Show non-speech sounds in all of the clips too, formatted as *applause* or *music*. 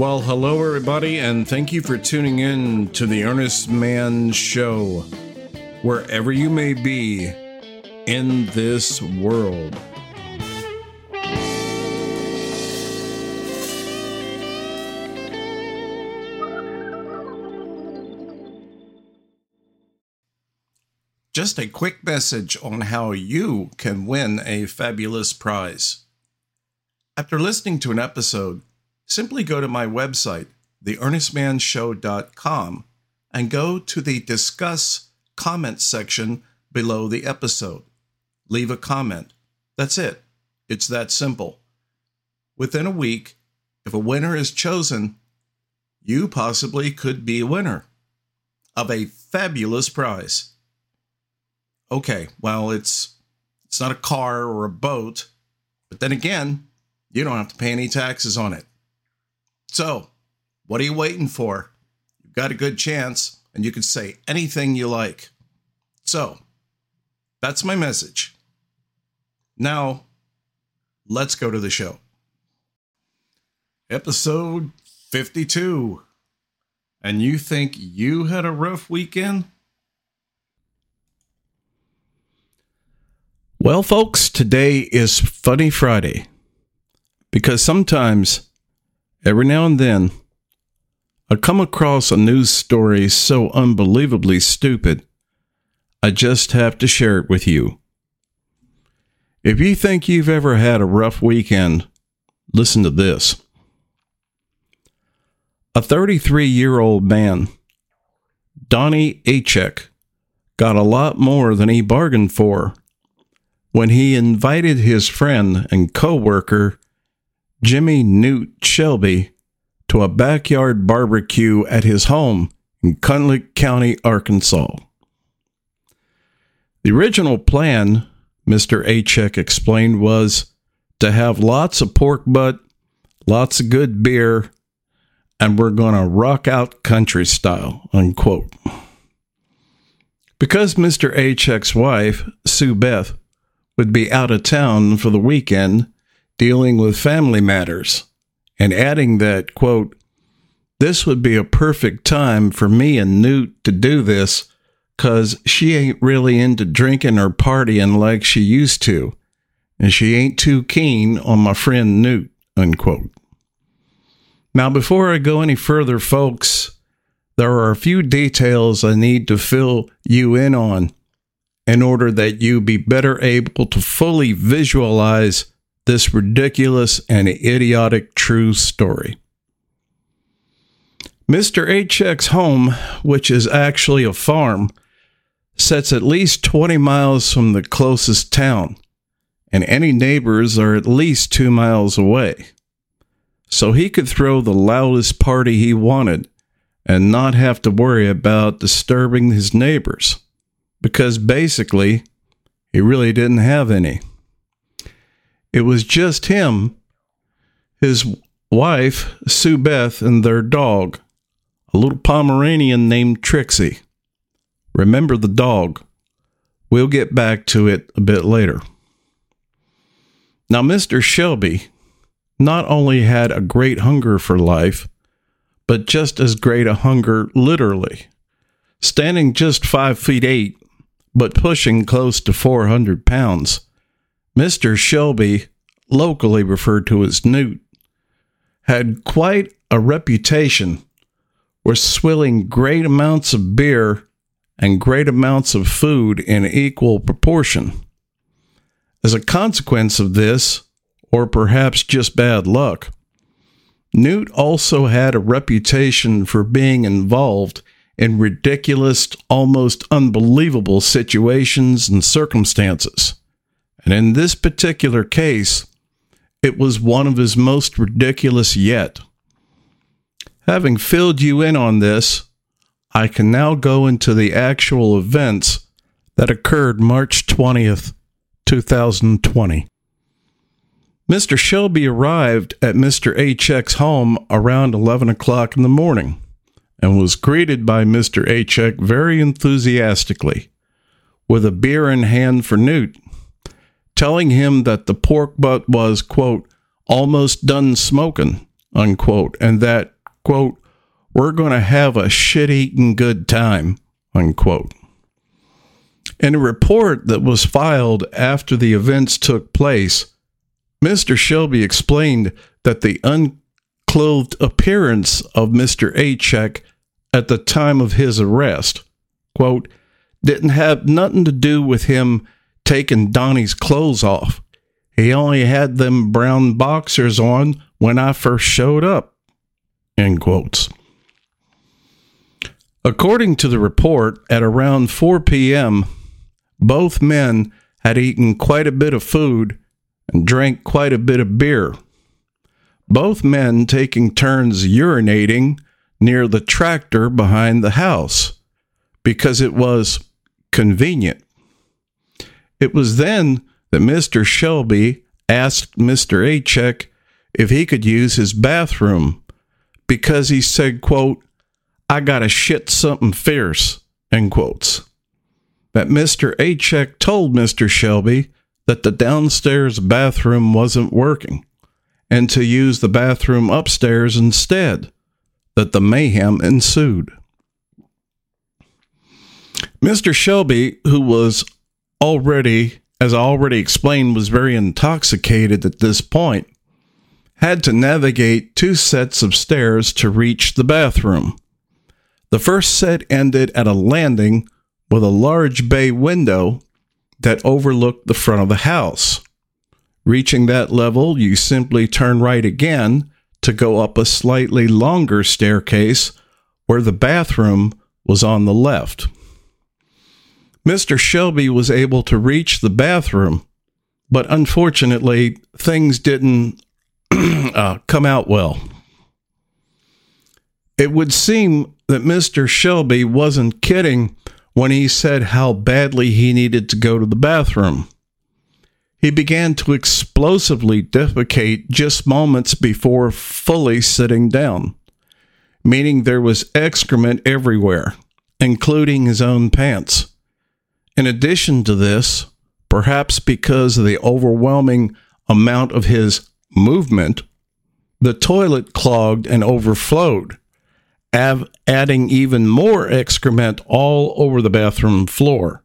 Well, hello, everybody, and thank you for tuning in to the Earnest Mann Show, wherever you may be in this world. Just a quick message on how you can win a fabulous prize. After listening to an episode, simply go to my website, theearnestmanshow.com, and go to the Discuss Comment section below the episode. Leave a comment. That's it. It's that simple. Within a week, if a winner is chosen, you possibly could be a winner of a fabulous prize. Okay, well, it's it's not a car or a boat, but then again, you don't have to pay any taxes on it. So, what are you waiting for? You've got a good chance, and you can say anything you like. So, that's my message. Now, let's go to the show. Episode 52. And you think you had a rough weekend? Well, folks, today is Funny Friday. Because sometimes Every now and then, I come across a news story so unbelievably stupid, I just have to share it with you. If you think you've ever had a rough weekend, listen to this. A 33 year old man, Donnie Achek, got a lot more than he bargained for when he invited his friend and co worker Jimmy Newt Shelby to a backyard barbecue at his home in Cunliffe County, Arkansas. The original plan, Mr. Achek explained, was to have lots of pork butt, lots of good beer, and we're going to rock out country style, unquote. Because Mr. Achek's wife, Sue Beth, would be out of town for the weekend, dealing with family matters and adding that, quote, this would be a perfect time for me and Newt to do this because she ain't really into drinking or partying like she used to, and she ain't too keen on my friend Newt, unquote. Now, before I go any further, folks, there are a few details I need to fill you in on in order that you be better able to fully visualize this ridiculous and idiotic true story. Mr. Achek's home, which is actually a farm, sits at least 20 miles from the closest town, and any neighbors are at least two miles away. So he could throw the loudest party he wanted and not have to worry about disturbing his neighbors, because basically, he really didn't have any. It was just him, his wife, Sue Beth, and their dog, a little Pomeranian named Trixie. Remember the dog. We'll get back to it a bit later. Now, Mr. Shelby not only had a great hunger for life, but just as great a hunger literally. Standing just five feet eight, but pushing close to 400 pounds, Mr. Shelby, locally referred to as Newt, had quite a reputation for swilling great amounts of beer and great amounts of food in equal proportion. As a consequence of this, or perhaps just bad luck, Newt also had a reputation for being involved in ridiculous, almost unbelievable situations and circumstances. And in this particular case, it was one of his most ridiculous yet. Having filled you in on this, I can now go into the actual events that occurred March 20th, 2020. Mr. Shelby arrived at Mr. Achek's home around 11 o'clock in the morning and was greeted by Mr. Achek very enthusiastically with a beer in hand for Newt telling him that the pork butt was, quote, almost done smoking unquote, and that, quote, we're going to have a shit eating good time, unquote. In a report that was filed after the events took place, Mr. Shelby explained that the unclothed appearance of Mr. Achek at the time of his arrest, quote, didn't have nothing to do with him taking Donnie's clothes off. He only had them brown boxers on when I first showed up. End quotes. According to the report, at around 4 p.m., both men had eaten quite a bit of food and drank quite a bit of beer. Both men taking turns urinating near the tractor behind the house because it was convenient. It was then that Mr. Shelby asked Mr. Achek if he could use his bathroom because he said, quote, I got to shit something fierce, end quotes. That Mr. Achek told Mr. Shelby that the downstairs bathroom wasn't working and to use the bathroom upstairs instead, that the mayhem ensued. Mr. Shelby, who was already, as I already explained, was very intoxicated at this point, had to navigate two sets of stairs to reach the bathroom. The first set ended at a landing with a large bay window that overlooked the front of the house. Reaching that level, you simply turn right again to go up a slightly longer staircase where the bathroom was on the left. Mr. Shelby was able to reach the bathroom, but unfortunately, things didn't *clears throat* uh, come out well. It would seem that Mr. Shelby wasn't kidding when he said how badly he needed to go to the bathroom. He began to explosively defecate just moments before fully sitting down, meaning there was excrement everywhere, including his own pants. In addition to this, perhaps because of the overwhelming amount of his movement, the toilet clogged and overflowed, adding even more excrement all over the bathroom floor.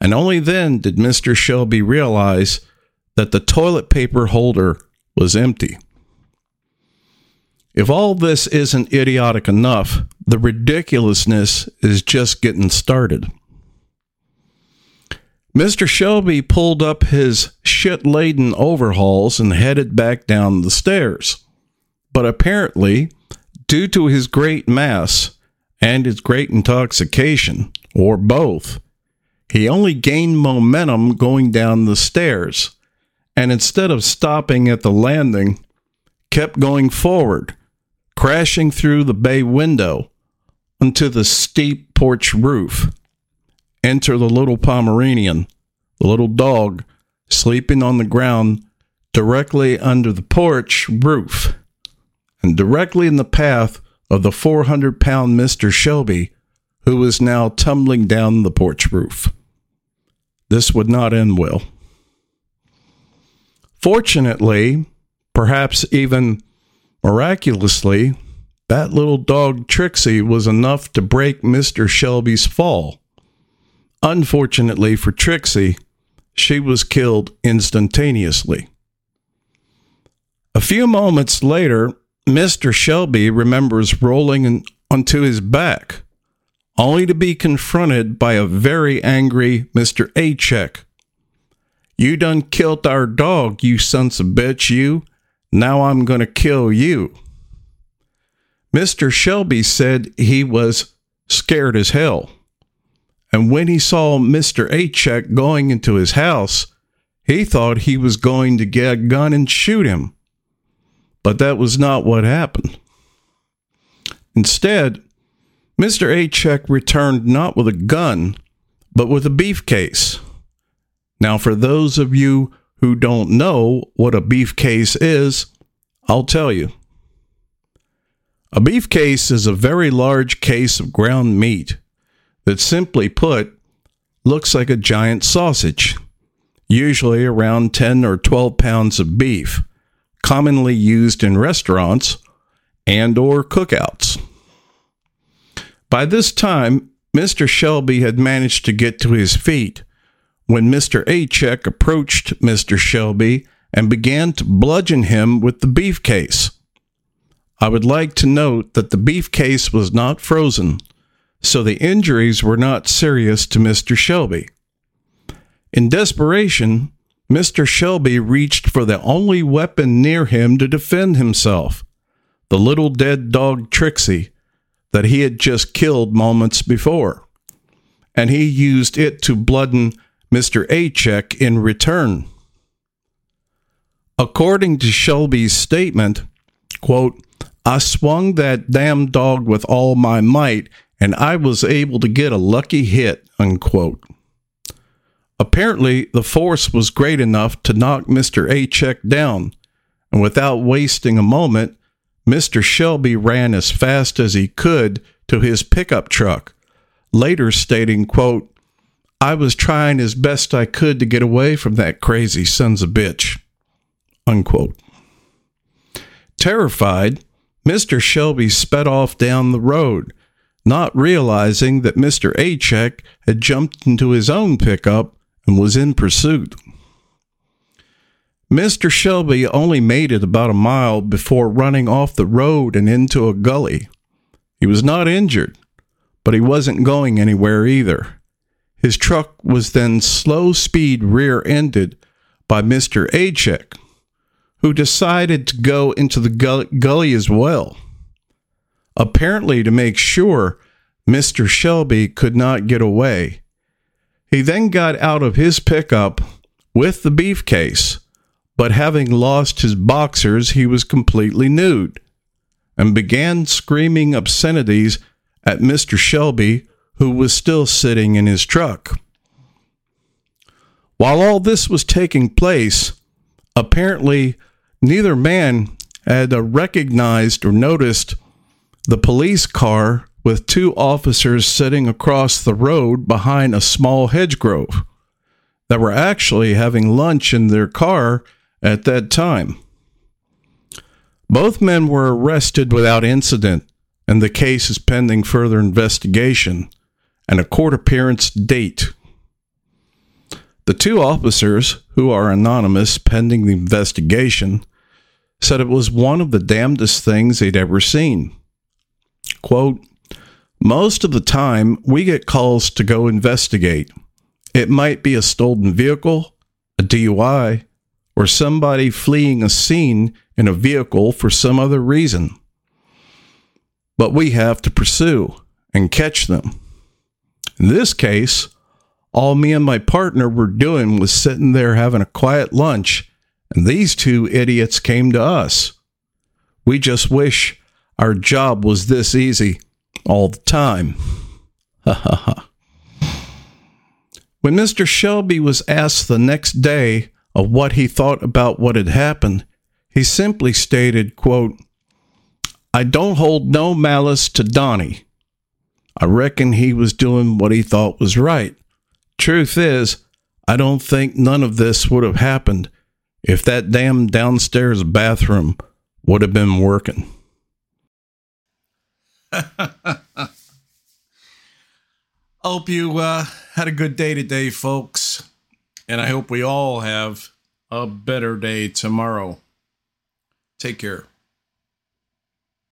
And only then did Mr. Shelby realize that the toilet paper holder was empty. If all this isn't idiotic enough, the ridiculousness is just getting started. Mr. Shelby pulled up his shit laden overhauls and headed back down the stairs. But apparently, due to his great mass and his great intoxication, or both, he only gained momentum going down the stairs, and instead of stopping at the landing, kept going forward, crashing through the bay window onto the steep porch roof. Enter the little Pomeranian, the little dog, sleeping on the ground directly under the porch roof and directly in the path of the 400 pound Mr. Shelby, who was now tumbling down the porch roof. This would not end well. Fortunately, perhaps even miraculously, that little dog Trixie was enough to break Mr. Shelby's fall. Unfortunately for Trixie, she was killed instantaneously. A few moments later, Mr. Shelby remembers rolling onto his back, only to be confronted by a very angry Mr. Achek. You done killed our dog, you sons of bitch, you. Now I'm going to kill you. Mr. Shelby said he was scared as hell. And when he saw Mr. Achek going into his house, he thought he was going to get a gun and shoot him. But that was not what happened. Instead, Mr. Achek returned not with a gun, but with a beef case. Now, for those of you who don't know what a beef case is, I'll tell you. A beef case is a very large case of ground meat that simply put looks like a giant sausage, usually around 10 or 12 pounds of beef, commonly used in restaurants and or cookouts. By this time, Mr. Shelby had managed to get to his feet when Mr. Achek approached Mr. Shelby and began to bludgeon him with the beef case. I would like to note that the beef case was not frozen, so the injuries were not serious to Mr. Shelby. In desperation, Mr. Shelby reached for the only weapon near him to defend himself the little dead dog Trixie that he had just killed moments before. And he used it to bludgeon Mr. Achek in return. According to Shelby's statement, quote, I swung that damn dog with all my might and I was able to get a lucky hit, unquote. Apparently, the force was great enough to knock Mr. Achek down, and without wasting a moment, Mr. Shelby ran as fast as he could to his pickup truck, later stating, quote, I was trying as best I could to get away from that crazy sons of bitch. Unquote. Terrified, Mr. Shelby sped off down the road, not realizing that Mr. Achek had jumped into his own pickup and was in pursuit. Mr. Shelby only made it about a mile before running off the road and into a gully. He was not injured, but he wasn't going anywhere either. His truck was then slow speed rear ended by Mr. Achek, who decided to go into the gully as well. Apparently, to make sure Mr. Shelby could not get away, he then got out of his pickup with the beef case, but having lost his boxers, he was completely nude and began screaming obscenities at Mr. Shelby, who was still sitting in his truck. While all this was taking place, apparently neither man had recognized or noticed the police car with two officers sitting across the road behind a small hedge grove that were actually having lunch in their car at that time. Both men were arrested without incident, and the case is pending further investigation and a court appearance date. The two officers, who are anonymous pending the investigation, said it was one of the damnedest things they'd ever seen. Quote, most of the time, we get calls to go investigate. It might be a stolen vehicle, a DUI, or somebody fleeing a scene in a vehicle for some other reason. But we have to pursue and catch them. In this case, all me and my partner were doing was sitting there having a quiet lunch, and these two idiots came to us. We just wish our job was this easy all the time. Ha ha ha. When Mr. Shelby was asked the next day of what he thought about what had happened, he simply stated, quote, I don't hold no malice to Donnie. I reckon he was doing what he thought was right. Truth is, I don't think none of this would have happened if that damn downstairs bathroom would have been working. *laughs* hope you uh, had a good day today, folks. And I hope we all have a better day tomorrow. Take care.